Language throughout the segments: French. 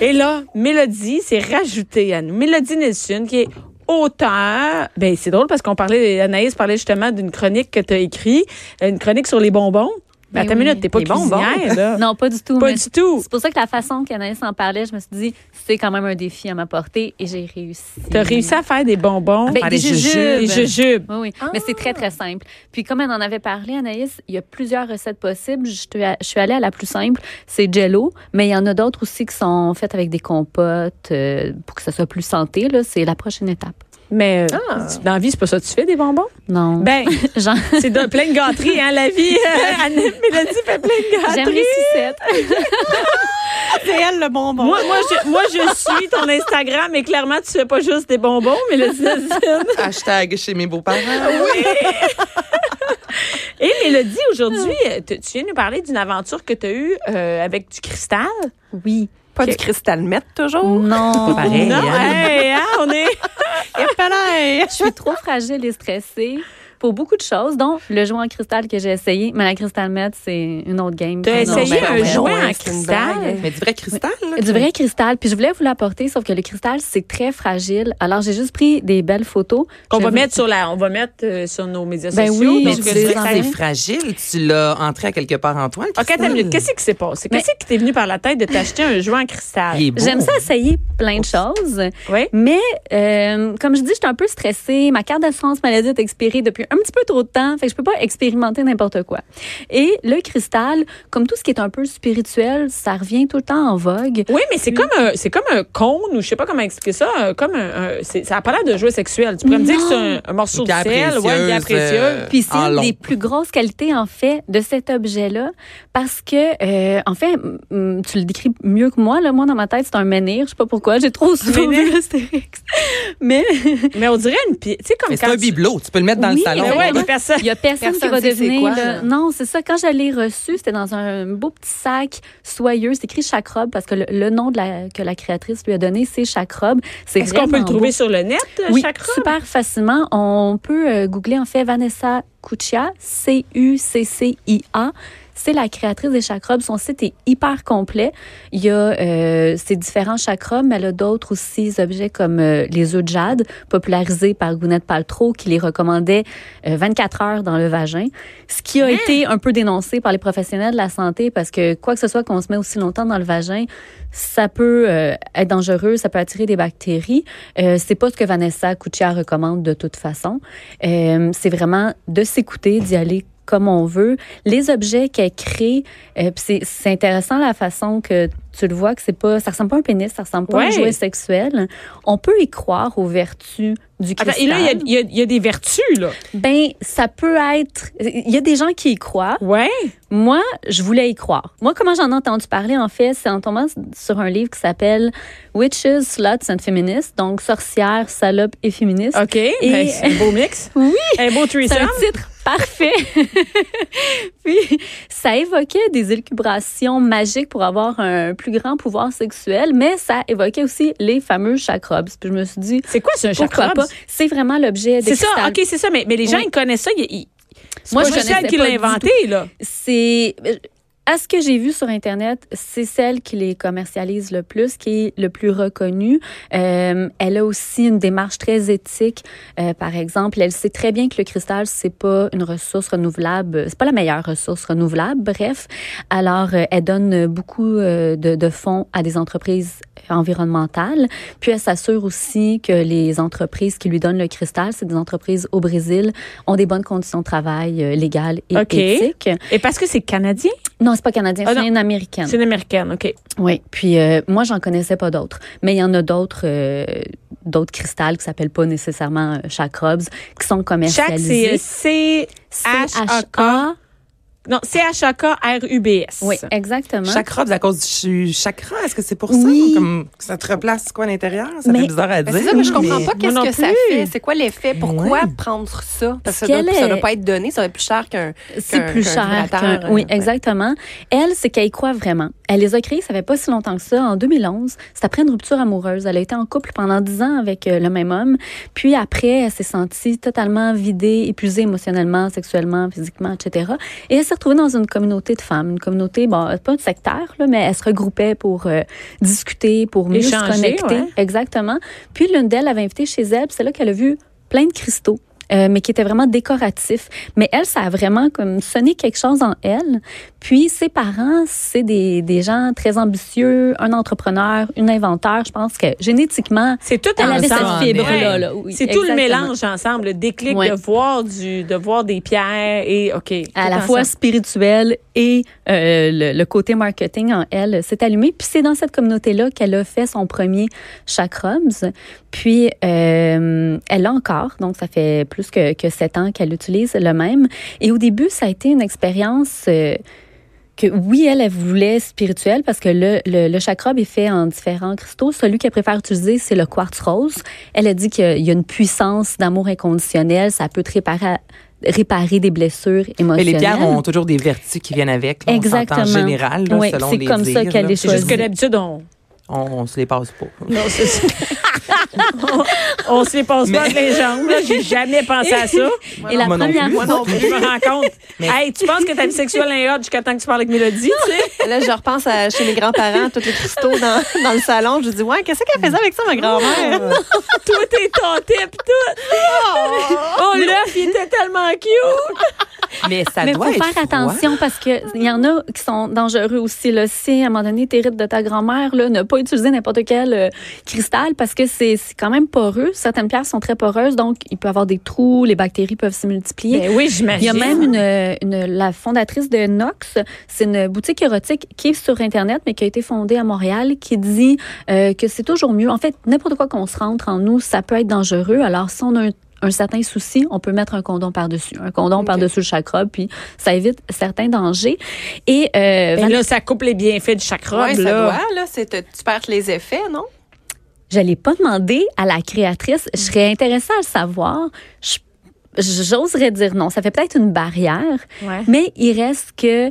Et là, Mélodie s'est rajoutée à nous. Mélodie Nelson, qui est auteur. Ben, c'est drôle parce qu'on parlait, Anaïs parlait justement d'une chronique que tu as écrite, une chronique sur les bonbons. Ben, Ben oui. minute, t'es pas cuisinière, là. Non, pas du tout. Pas du tout. C'est pour ça que la façon qu'Anaïs en parlait, je me suis dit, c'est quand même un défi à m'apporter et j'ai réussi. T'as réussi à faire des bonbons. Des des jujubes. Des jujubes. Oui, oui. Mais c'est très, très simple. Puis, comme elle en avait parlé, Anaïs, il y a plusieurs recettes possibles. Je, suis- je suis allée à la plus simple, c'est Jello. Mais il y en a d'autres aussi qui sont faites avec des compotes euh, pour que ça soit plus santé. Là, c'est la prochaine étape. Mais euh, tu- dans la vie, c'est pas ça que tu fais, des bonbons? Non. Ben, Genre, c'est de plein de gâteries, hein, la vie. Anne- Mélodie fait plein de j'aime gâteries. les sucettes. C'est elle le bonbon. Moi, moi, je, moi, je suis ton Instagram et clairement, tu fais pas juste des bonbons, Mélodie. Hashtag chez mes beaux-parents. Oui. Et Mélodie, aujourd'hui, tu tu viens nous parler d'une aventure que tu as eue euh, avec du cristal? Oui. Pas du cristal meth, toujours? Non. pareil. non, hein? hey, hein, on est. Épelay. Je suis trop fragile et stressée pour beaucoup de choses, dont le jouet en cristal que j'ai essayé. Mais la cristal meth, c'est une autre game. T'as Non, essayé ben, un ouais. jouet ouais, en cristal? Mais du vrai cristal, là. Du vrai cristal. Puis je voulais vous l'apporter, sauf que le cristal, c'est très fragile. Alors, j'ai juste pris des belles photos. Qu'on Je va vous- mettre sur la, on va mettre euh, sur nos médias Ben sociaux. oui, Mais tu je le que cristal- c'est fragile. Tu l'as entré à quelque part en toi, OK. Qu'est-ce qui s'est passé? Qu'est-ce qui t'est venu par la tête de t'acheter un jouet en cristal? Est. J'aime ça essayer plein de choses. Oui. Mais, euh, comme je dis, j'étais un peu stressée. Ma carte d'assurance maladie est expirée depuis un petit peu trop de temps. Fait que je peux pas expérimenter n'importe quoi. Et le cristal, comme tout ce qui est un peu spirituel, ça revient tout le temps en vogue. Oui, mais c'est comme un, c'est comme un cône ou je sais pas comment expliquer ça, comme un, un- c'est, ça a pas l'air de jouet sexuel. Tu pourrais me dire que c'est un, un morceau de sel, ouais, précieuse, précieuse. euh, Puis c'est une long. des plus grosses qualités, en fait, de cet objet-là. Parce que, euh, en fait, tu le décris mieux que moi. Là. Moi, dans ma tête, c'est un menhir. Je sais pas pourquoi. J'ai trop souvent menhir? vu Astérix. Mais Mais on dirait une pierre, tu sais comme quand un tu- bibelot. Tu peux le mettre dans Oui, le salon. Ouais, il y a personne, qui Personne va quoi, là. ça. Non, c'est ça. Quand je l'ai reçu, c'était dans un beau petit sac soyeux. C'est écrit Chakrobe parce que le, le nom de la, que la créatrice lui a donné, c'est Chakrobe. C'est Est-ce qu'on peut le trouver beau. sur le net, Oui, chaque robe? super facilement. On peut euh, googler en fait Vanessa Cuccia, C-U-C-C-I-A. C'est la créatrice des chakras. Son site est hyper complet. Il y a euh, ses différents chakras, mais elle a d'autres aussi objets comme euh, les œufs de jade, popularisés par Gwyneth Paltrow, qui les recommandait euh, 24 heures dans le vagin. Ce qui a été un peu dénoncé par les professionnels de la santé parce que quoi que ce soit qu'on se met aussi longtemps dans le vagin, ça peut euh, être dangereux, ça peut attirer des bactéries. Euh, c'est pas ce que Vanessa Cuccia recommande de toute façon. Euh, c'est vraiment de s'écouter, d'y aller comme on veut. Les objets qu'elle crée, euh, c'est, c'est intéressant la façon que tu le vois que c'est pas, ça ressemble pas à un pénis, ça ressemble pas à un jouet sexuel. On peut y croire aux vertus du Attends, cristal. et là, il y a- y, y des vertus, là. Ben, ça peut être. Il y a des gens qui y croient. Ouais. Moi, je voulais y croire. Moi, comment j'en ai entendu parler, en fait, c'est en tombant sur un livre qui s'appelle Witches, Sluts and Feminists, donc sorcières, salopes et féministes. OK. Ben, c'est un beau mix. Oui. Un beau C'est threesome. un titre parfait. Puis, ça évoquait des élucubrations magiques pour avoir un plus grand pouvoir sexuel, mais ça évoquait aussi les fameux chakras. Puis je me suis dit, C'est quoi, pourquoi chakra? C'est vraiment l'objet de C'est ça. OK, c'est ça. Mais, mais les gens, Oui. ils connaissent ça. Ils, ils- c'est Moi, je connaissais qui l'a inventé, là. c'est à ce que j'ai vu sur internet, c'est celle qui les commercialise le plus, qui est le plus reconnue. Euh, elle a aussi une démarche très éthique. Euh, par exemple, elle sait très bien que le cristal c'est pas une ressource renouvelable, c'est pas la meilleure ressource renouvelable. Bref, alors euh, elle donne beaucoup de, de fonds à des entreprises environnementales. Puis elle s'assure aussi que les entreprises qui lui donnent le cristal, c'est des entreprises au Brésil, ont des bonnes conditions de travail légales et éthiques. Et parce que c'est canadien? Non, c'est pas canadien, Ah, c'est une américaine. C'est une américaine, OK. Oui, puis euh, moi j'en connaissais pas d'autres, mais il y en a d'autres euh, d'autres cristals qui s'appellent pas nécessairement euh, chakras qui sont commercialisés. c'est C. Non, C-H-A-K-R-U-B-S. Oui, exactement. Chakra, à cause du chakra, est-ce que c'est pour Oui. ça? Comme que ça te replace quoi à l'intérieur? Ça Mais- fait bizarre à Ben, dire. c'est ça, mais je comprends mais- pas qu'est-ce que ça plus. fait. C'est quoi l'effet? Pourquoi Ouais. prendre ça? Parce que ça doit, ça est- doit pas être donné, ça va être plus cher qu'un. C'est plus qu'un cher. qu'un- oui, euh, exactement. Elle, c'est qu'elle y croit vraiment. Elle les a créés, ça fait pas si longtemps que ça, en 2011. C'est après une rupture amoureuse. Elle a été en couple pendant 10 ans avec euh, le même homme. Puis après, elle s'est sentie totalement vidée, épuisée émotionnellement, sexuellement, physiquement, etc. Et elle s'est retrouvée dans une communauté de femmes. Une communauté, bon, pas de sectaire, là, mais elle se regroupait pour euh, discuter, pour mieux Échanger, se connecter. ouais. Exactement. Puis l'une d'elles avait invité chez elle, c'est là qu'elle a vu plein de cristaux. Euh, mais qui étaient vraiment décoratifs. Mais elle, ça a vraiment comme sonné quelque chose en elle. Puis ses parents, c'est des, des gens très ambitieux, un entrepreneur, une inventeur. Je pense que génétiquement, C'est tout elle avait cette fibre-là. Ouais. là, oui, c'est tout le mélange ensemble, le déclic de voir du, de voir des pierres et OK. à la fois ensemble. spirituelle et euh, le, le côté marketing en elle s'est allumé. Puis c'est dans cette communauté-là qu'elle a fait son premier chakrams. Puis euh, elle l'a encore, donc ça fait plus que, que sept ans qu'elle utilise le même. Et au début, ça a été une expérience... euh, que oui, elle, elle voulait spirituelle parce que le, le, le chakrab est fait en différents cristaux. Celui qu'elle préfère utiliser, c'est le quartz rose. Elle a dit qu'il y a une puissance d'amour inconditionnel. Ça peut te réparer, réparer des blessures Mais émotionnelles. les pierres ont toujours des vertus qui viennent avec. là, on Exactement. En général, là, Oui, selon c'est les comme ça qu'elle est C'est juste que d'habitude, on, On, on se les passe pas. Non, c'est ça. on, on se les passe pas Mais- les jambes. J'ai jamais pensé à ça. Et la première fois, Je me rends compte. Hey, tu penses que ta vie sexuelle est hot jusqu'à temps que tu parles avec Mélodie, tu sais? Là, je repense à chez mes grands-parents, tous les cristaux dans, dans le salon. Je dis, ouais, qu'est-ce qu'elle faisait avec ça, ma grand-mère? Tout est tenté pis tout. Oh, l'œuf, il était tellement cute. Mais ça Mais il doit faut être faire froid. attention parce que il y en a qui sont dangereux aussi. Là. Si à un moment donné, t'hérites de ta grand-mère, ne pas utiliser n'importe quel euh, cristal parce que c'est c'est quand même poreux. Certaines pierres sont très poreuses, donc il peut y avoir des trous, les bactéries peuvent se multiplier. Ben oui, Il y j'imagine. a même une, une- la fondatrice de Nox, c'est une boutique érotique qui est sur Internet, mais qui a été fondée à Montréal, qui dit euh, que c'est toujours mieux. En fait, n'importe quoi qu'on se rentre en nous, ça peut être dangereux. Alors, si on a un, un certain souci, on peut mettre un condom par-dessus. Un condom par-dessus le chakra, puis ça évite certains dangers. Et euh, Ben là, ça coupe les bienfaits du chakra. Ouais, ça là. doit, là. c'est- Tu perds les effets, non? Je l'ai pas demandé à la créatrice. Je serais intéressée à le savoir. J'oserais dire non. Ça fait peut-être une barrière. Ouais. Mais il reste que,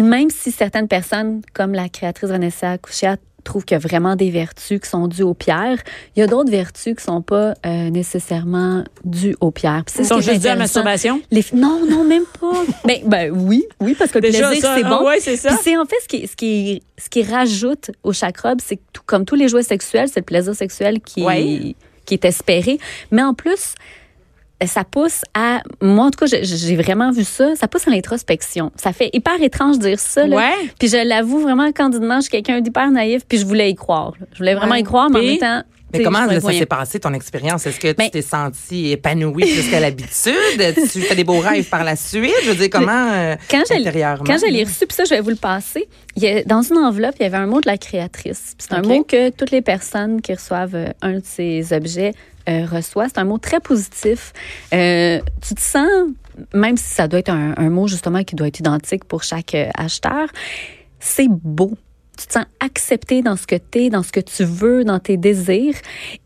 même si certaines personnes, comme la créatrice Vanessa Couchet, trouvent qu'il y a vraiment des vertus qui sont dues aux pierres, il y a d'autres vertus qui sont pas euh, nécessairement dues aux pierres. Ils sont juste dus à la masturbation? Les non, non, même pas. ben, ben oui, oui, parce que le Déjà, plaisir, c'est bon. Ah ouais, c'est ça. Puis c'est en fait ce qui, ce qui, ce qui rajoute au chakra, c'est que tout, comme tous les jouets sexuels, c'est le plaisir sexuel qui, Ouais. qui est espéré. Mais en plus, ça pousse à. Moi, en tout cas, j'ai- vraiment vu ça. Ça pousse à l'introspection. Ça fait hyper étrange de dire ça. Là. Ouais. Puis je l'avoue vraiment candidement, je suis quelqu'un d'hyper naïf, puis je voulais y croire. là. Je voulais vraiment Ouais. y croire, mais en même temps. Mais comment là, ça s'est passé, ton expérience? Est-ce que tu Ben- t'es sentie épanouie plus qu'à l'habitude? tu fais des beaux rêves par la suite? Je veux dire, comment euh, Quand je, intérieurement? quand je l'ai reçu, puis ça, je vais vous le passer, il y a, dans une enveloppe, il y avait un mot de la créatrice. C'est un mot que toutes les personnes qui reçoivent euh, un de ces objets euh, reçoivent. C'est un mot très positif. Euh, tu te sens, même si ça doit être un, un mot justement qui doit être identique pour chaque euh, acheteur, c'est beau. Tu te sens accepté dans ce que tu es, dans ce que tu veux, dans tes désirs.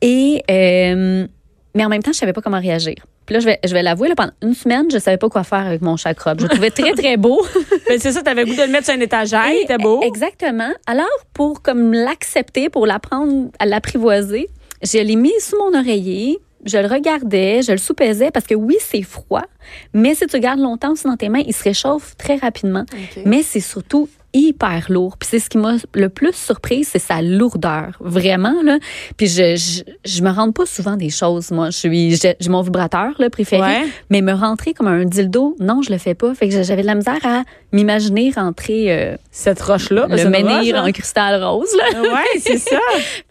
Et, euh, mais en même temps, je savais pas comment réagir. Puis là, je vais, je vais l'avouer, pendant une semaine, je savais pas quoi faire avec mon chakra. Je le trouvais très, très beau. Ben, c'est ça, t'avais le goût de le mettre sur une étagère, il était beau. Exactement. Alors, pour comme l'accepter, pour l'apprendre à l'apprivoiser, je l'ai mis sous mon oreiller. Je le regardais, je le soupesais parce que oui, c'est froid, mais si tu gardes longtemps dans tes mains, il se réchauffe très rapidement. Mais c'est surtout hyper lourd. Puis c'est ce qui m'a le plus surprise, c'est sa lourdeur, vraiment là. Puis je, je je me rends pas souvent des choses moi, je suis j'ai mon vibrateur là préféré, Ouais. mais me rentrer comme un dildo, non, je le fais pas. Fait que j'avais de la misère à m'imaginer rentrer euh, Cette roche-là. le c'est une menhir roche, en cristal rose. Là. Ouais, c'est ça.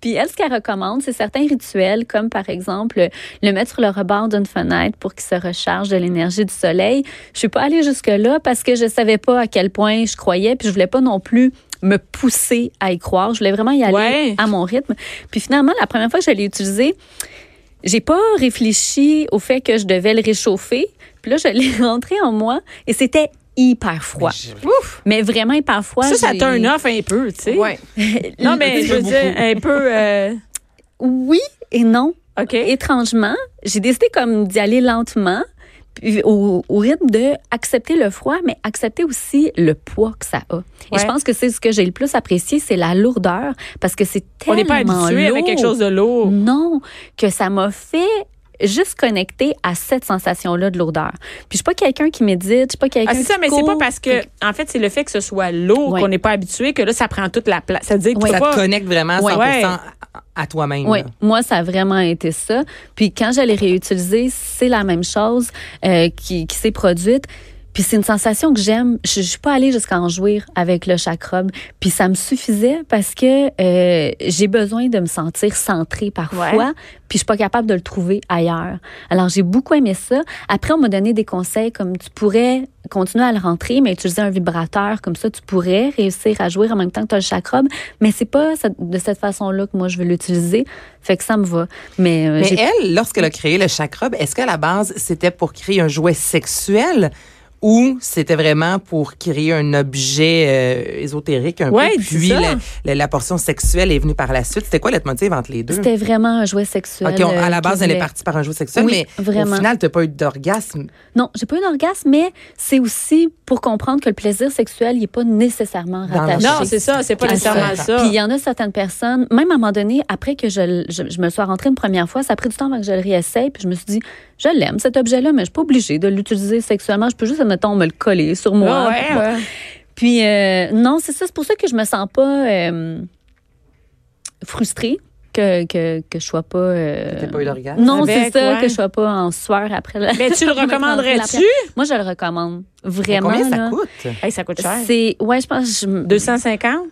Puis elle, ce qu'elle recommande, c'est certains rituels, comme par exemple le mettre sur le rebord d'une fenêtre pour qu'il se recharge de l'énergie du soleil. Je suis pas allée jusque-là parce que je savais pas à quel point je croyais, puis je voulais pas non plus me pousser à y croire. Je voulais vraiment y aller Ouais. à mon rythme. Puis finalement, la première fois que je l'ai utilisé, j'ai pas réfléchi au fait que je devais le réchauffer. Puis là, je l'ai rentré en moi et c'était hyper froid. Mais vraiment hyper froid. Ça, ça turn off un peu, tu sais. Ouais. Non, mais je veux dire, un peu. euh, Oui et non. OK. Étrangement, j'ai décidé comme d'y aller lentement. Au, au rythme de accepter le froid, mais accepter aussi le poids que ça a. Et je pense que c'est ce que j'ai le plus apprécié, c'est la lourdeur, parce que c'est On tellement n'est pas habitué avec quelque chose de lourd. Non, que ça m'a fait juste connecter à cette sensation-là de lourdeur. Puis je suis pas quelqu'un qui médite, je suis pas quelqu'un Ah, c'est ça, qui mais c'est pas parce que, en fait, c'est le fait que ce soit lourd Ouais. qu'on n'est pas habitué que là, ça prend toute la place. Ça veut dire que Ouais. Ça te connecte vraiment 100% Ouais. à, à toi-même. Oui, moi, ça a vraiment été ça. Puis quand je l'ai réutilisé, c'est la même chose euh, qui, qui s'est produite. Puis c'est une sensation que j'aime. Je, je suis pas allée jusqu'à en jouir avec le chakram. Puis ça me suffisait parce que euh, j'ai besoin de me sentir centrée parfois. Ouais. Puis je suis pas capable de le trouver ailleurs. Alors j'ai beaucoup aimé ça. Après, on m'a donné des conseils comme tu pourrais continuer à le rentrer, mais utiliser un vibrateur comme ça, tu pourrais réussir à jouer en même temps que tu as le chakram. Mais c'est pas de cette façon-là que moi je veux l'utiliser. Fait que ça me va. Mais, euh, Mais elle, lorsqu'elle a créé le chakra, est-ce qu'à la base, c'était pour créer un jouet sexuel? Ou c'était vraiment pour créer un objet euh, ésotérique un Ouais, peu? Puis la, la- la portion sexuelle est venue par la suite. C'était quoi le motif entre les deux? c'était vraiment un jouet sexuel. OK, on- à la euh, base, qu'il elle est partie par un jouet sexuel, Oui, mais vraiment. au final, tu n'as pas eu d'orgasme. Non, j'ai pas eu d'orgasme, mais c'est aussi pour comprendre que le plaisir sexuel, il est pas nécessairement rattaché. Non, c'est ça, c'est pas nécessairement ça. ça. Puis il y en a certaines personnes, même à un moment donné, après que je, je me sois rentrée une première fois, ça a pris du temps avant que je le réessaye, puis je me suis dit, je l'aime cet objet-là, mais je suis pas obligée de l'utiliser sexuellement. Je peux juste, mettons, me le coller sur moi. Ouais, puis, ouais. Puis euh, non, c'est ça, c'est pour ça que je me sens pas euh, frustrée que, que, que je sois pas. euh, pas eu d'orgasme. Non, c'est ça, ouais. que je sois pas en sueur après. La... Mais tu le recommanderais-tu? Moi, je le recommande. Mais Vraiment. Combien ça là. coûte? Hey, ça coûte cher. C'est, ouais, je pense. je- 250?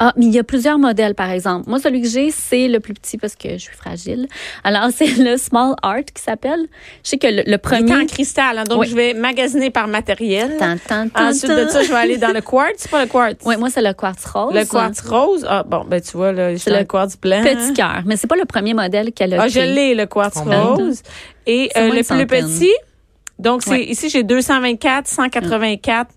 Ah, mais il y a plusieurs modèles, par exemple. Moi, celui que j'ai, c'est le plus petit parce que je suis fragile. Alors, c'est le Small Art qui s'appelle. Je sais que le, le Il est premier. en cristal, hein, donc Oui. je vais magasiner par matériel. Tan, tan, tan, Ensuite de ça, je vais aller dans le quartz. C'est pas le quartz. Ouais, moi, c'est le quartz rose. Le quartz rose. Ah, bon, ben tu vois, là, c'est le le quartz blanc. Petit cœur. Mais c'est pas le premier modèle qu'elle a Ah, je l'ai, le quartz Combien? rose. Et euh, le plus petit, donc c'est Ouais. ici, j'ai 224, 184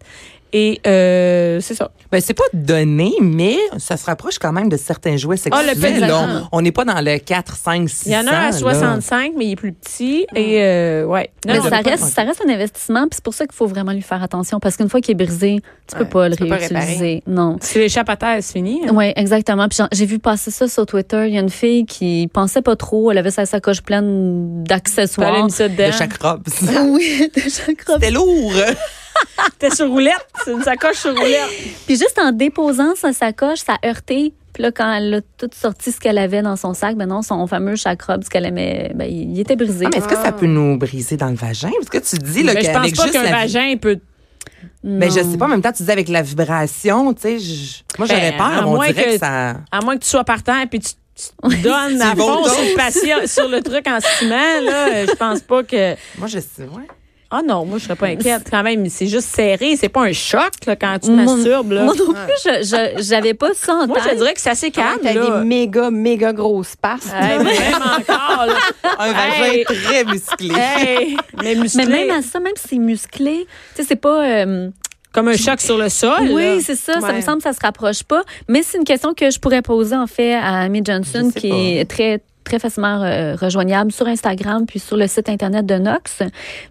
et euh, c'est ça. Ben, c'est pas donné, mais ça se rapproche quand même de certains jouets Ah, le sexuels. là. on on n'est pas dans le 4, 5, 600. Il y en a un à là. 65, mais il est plus petit. Et euh, ouais. Non, Mais non, ça reste, ça reste un investissement, puis c'est pour ça qu'il faut vraiment lui faire attention, parce qu'une fois qu'il est brisé, tu peux Ouais, pas le peux pas réutiliser. non. Si l'échappe à terre, c'est fini. hein. Oui, exactement. Puis j'ai vu passer ça sur Twitter. Il y a une fille qui pensait pas trop. Elle avait sa sacoche pleine peux d'accessoires. mis ça dedans. De chaque robe. oui, de chaque robe. C'était lourd. T'es sur roulette. C'est une sacoche sur roulette. Puis juste en déposant sa sacoche, ça a heurté. Puis là, quand elle a tout sorti ce qu'elle avait dans son sac, ben non, son fameux chakrobe, ce qu'elle aimait, ben, il était brisé. Ah, mais est-ce que ça peut nous briser dans le vagin? Parce que tu dis là, je pense qu'avec pas juste qu'un vagin peut. Mais je Non. sais pas, en même temps, tu dis avec la vibration, tu sais, je- moi j'aurais Ben, peur, à on moins dirait que, que- ça. À moins que tu sois partant et puis tu, donnes à fond sur le, patient, sur le truc en ciment, là. Je pense pas que. Moi je sais, ouais. Ah non, moi, je serais pas inquiète. Quand même, c'est juste serré. C'est pas un choc, là, quand tu masturbes, là. Moi non plus, je- j'avais pas ça en Moi, je dirais que c'est assez calme, T'as là. des méga, méga grosses passes. Hey, même encore, là. Un vagin Hey. très musclé. Hey, mais musclé. Mais même à ça, même si c'est musclé, tu sais, c'est pas. euh, Comme un choc sur le sol. Oui, c'est ça. Ça Ouais. me semble que ça se rapproche pas. Mais c'est une question que je pourrais poser, en fait, à Amy Johnson, qui pas. est très très facilement euh, rejoignable sur Instagram puis sur le site internet de Nox.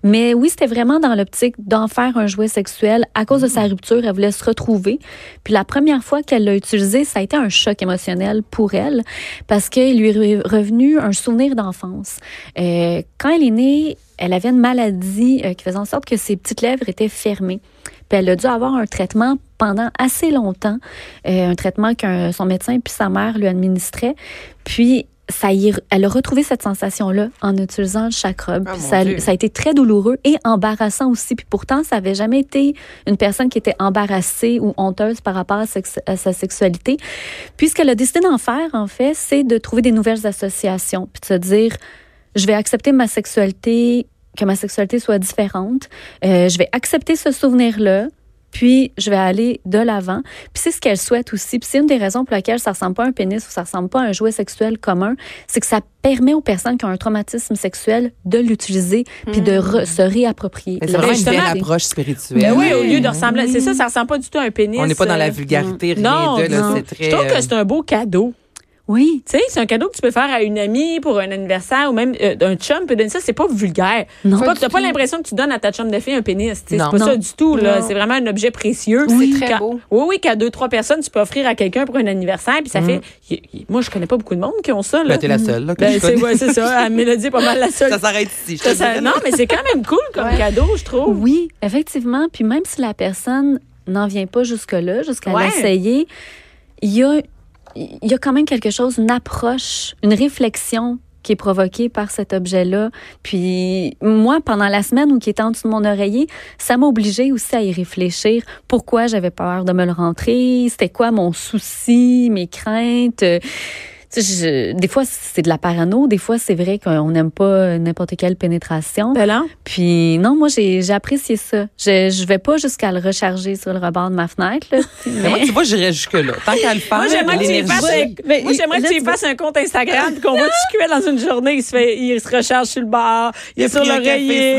Mais oui, c'était vraiment dans l'optique d'en faire un jouet sexuel. À cause de sa rupture, elle voulait se retrouver. Puis la première fois qu'elle l'a utilisé, ça a été un choc émotionnel pour elle parce qu'il lui est revenu un souvenir d'enfance. Euh, quand elle est née, elle avait une maladie euh, qui faisait en sorte que ses petites lèvres étaient fermées. Puis elle a dû avoir un traitement pendant assez longtemps, un traitement que son médecin puis sa mère lui administraient. Puis ça y elle a retrouvé cette sensation-là en utilisant le chakra. Ah, ça, a été très douloureux et embarrassant aussi. Puis pourtant, ça avait jamais été une personne qui était embarrassée ou honteuse par rapport à, sex- à sa sexualité. Puis ce qu'elle a décidé d'en faire, en fait, c'est de trouver des nouvelles associations. Puis de se dire, je vais accepter ma sexualité, que ma sexualité soit différente. Euh, je vais accepter ce souvenir-là. Puis je vais aller de l'avant. Puis c'est ce qu'elle souhaite aussi. Puis c'est une des raisons pour laquelle ça ressemble pas à un pénis ou ça ressemble pas à un jouet sexuel commun, c'est que ça permet aux personnes qui ont un traumatisme sexuel de l'utiliser puis de re- se réapproprier. C'est vraiment une justement, belle approche spirituelle. Ben oui, au lieu de ressembler. C'est ça, ça ressemble pas du tout à un pénis. On n'est pas dans la euh, vulgarité, rien Non, de, là, non. c'est très... Je trouve euh, que c'est un beau cadeau. Oui. Tu sais, c'est un cadeau que tu peux faire à une amie pour un anniversaire ou même euh, un chum peut donner ça. C'est pas vulgaire. Non. Pas, t'as pas l'impression que tu donnes à ta chum de fille un pénis. Non. C'est pas ça du tout. là. C'est vraiment un objet précieux. C'est très beau. Oui, oui, qu'à deux, trois personnes, tu peux offrir à quelqu'un pour un anniversaire. Puis ça fait. y- y- moi, je connais pas beaucoup de monde qui ont ça. Là. Mm. Ben, t'es la seule, là, que Ben, c'est connais. ouais, c'est ça. À Mélodie est pas mal la seule. Ça s'arrête ici. je Ça- non, mais c'est quand même cool comme Ouais. cadeau, je trouve. Oui, effectivement. Puis même si la personne n'en vient pas jusque-là, jusqu'à Ouais. l'essayer, il y a, il y a quand même quelque chose, une approche, une réflexion qui est provoquée par cet objet-là. Puis moi, pendant la semaine où qui était en dessous de mon oreiller, ça m'a obligée aussi à y réfléchir. Pourquoi j'avais peur de me le rentrer? C'était quoi mon souci, mes craintes? Tu sais, je- des fois, c'est de la parano. Des fois, c'est vrai qu'on n'aime pas n'importe quelle pénétration. Ben non. Puis non, moi j'ai j'ai apprécié ça. Je je vais pas jusqu'à le recharger sur le rebord de ma fenêtre là, Mais moi, tu vois, j'irais jusque-là. Tant qu'à le faire, Moi, j'aimerais que tu fasses un, moi, j'aimerais que tu tu fasses un compte Instagram qu'on voit du cuit dans une journée. Il se fait, il se recharge sur le bar, il est sur l'oreiller.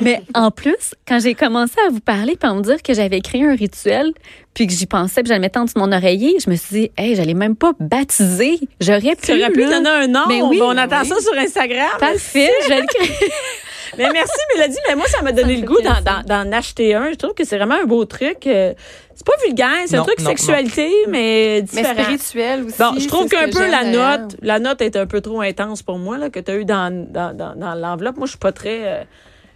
Mais en plus, quand j'ai commencé à vous parler puis à me dire que j'avais créé un rituel, puis que j'y pensais, puis je le mettais en dessous de mon oreiller, je me suis dit, hey, j'allais même pas baptiser. J'aurais pu. Tu aurais pu là. donner un nom. Mais oui, on attend oui. ça sur Instagram. Parfait, je vais le créer. Mais merci, Mélodie. Mais moi, ça m'a donné le goût d'en, plaisir. d'en- d'en acheter un. Je trouve que c'est vraiment un beau truc. Euh, C'est pas vulgaire, c'est un truc non, sexualité, mais Mais différent. spirituel aussi. Bon, je trouve qu'un que peu la note, la note est un peu trop intense pour moi là que tu as eu dans, dans, dans, dans l'enveloppe. Moi, je suis pas très euh,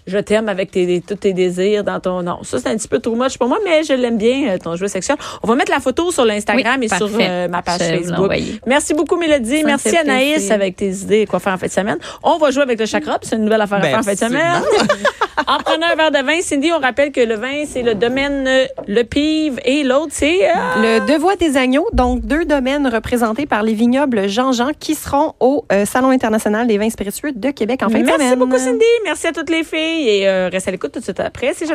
je t'aime avec tes, tous tes désirs dans ton nom. Ça, c'est un petit peu trop much pour moi, mais je l'aime bien, euh, ton jouet sexuel. On va mettre la photo sur l'Instagram Oui, et sur euh, ma page Je Facebook. Merci beaucoup, Mélodie. Ça Merci, Anaïs, plaisir. avec tes idées quoi faire en fin de semaine. On va jouer avec le chakra, c'est une nouvelle affaire à faire en fin de semaine. en prenant un verre de vin, Cindy, on rappelle que le vin, c'est le domaine euh, Le Pive et l'autre, c'est... euh, Le Devois des agneaux, donc deux domaines représentés par les vignobles Jean-Jean qui seront au euh, Salon international des vins spiritueux de Québec en fin de Merci semaine. beaucoup, Cindy. Merci à toutes les filles. Et euh, reste à l'écoute tout de suite après. C'est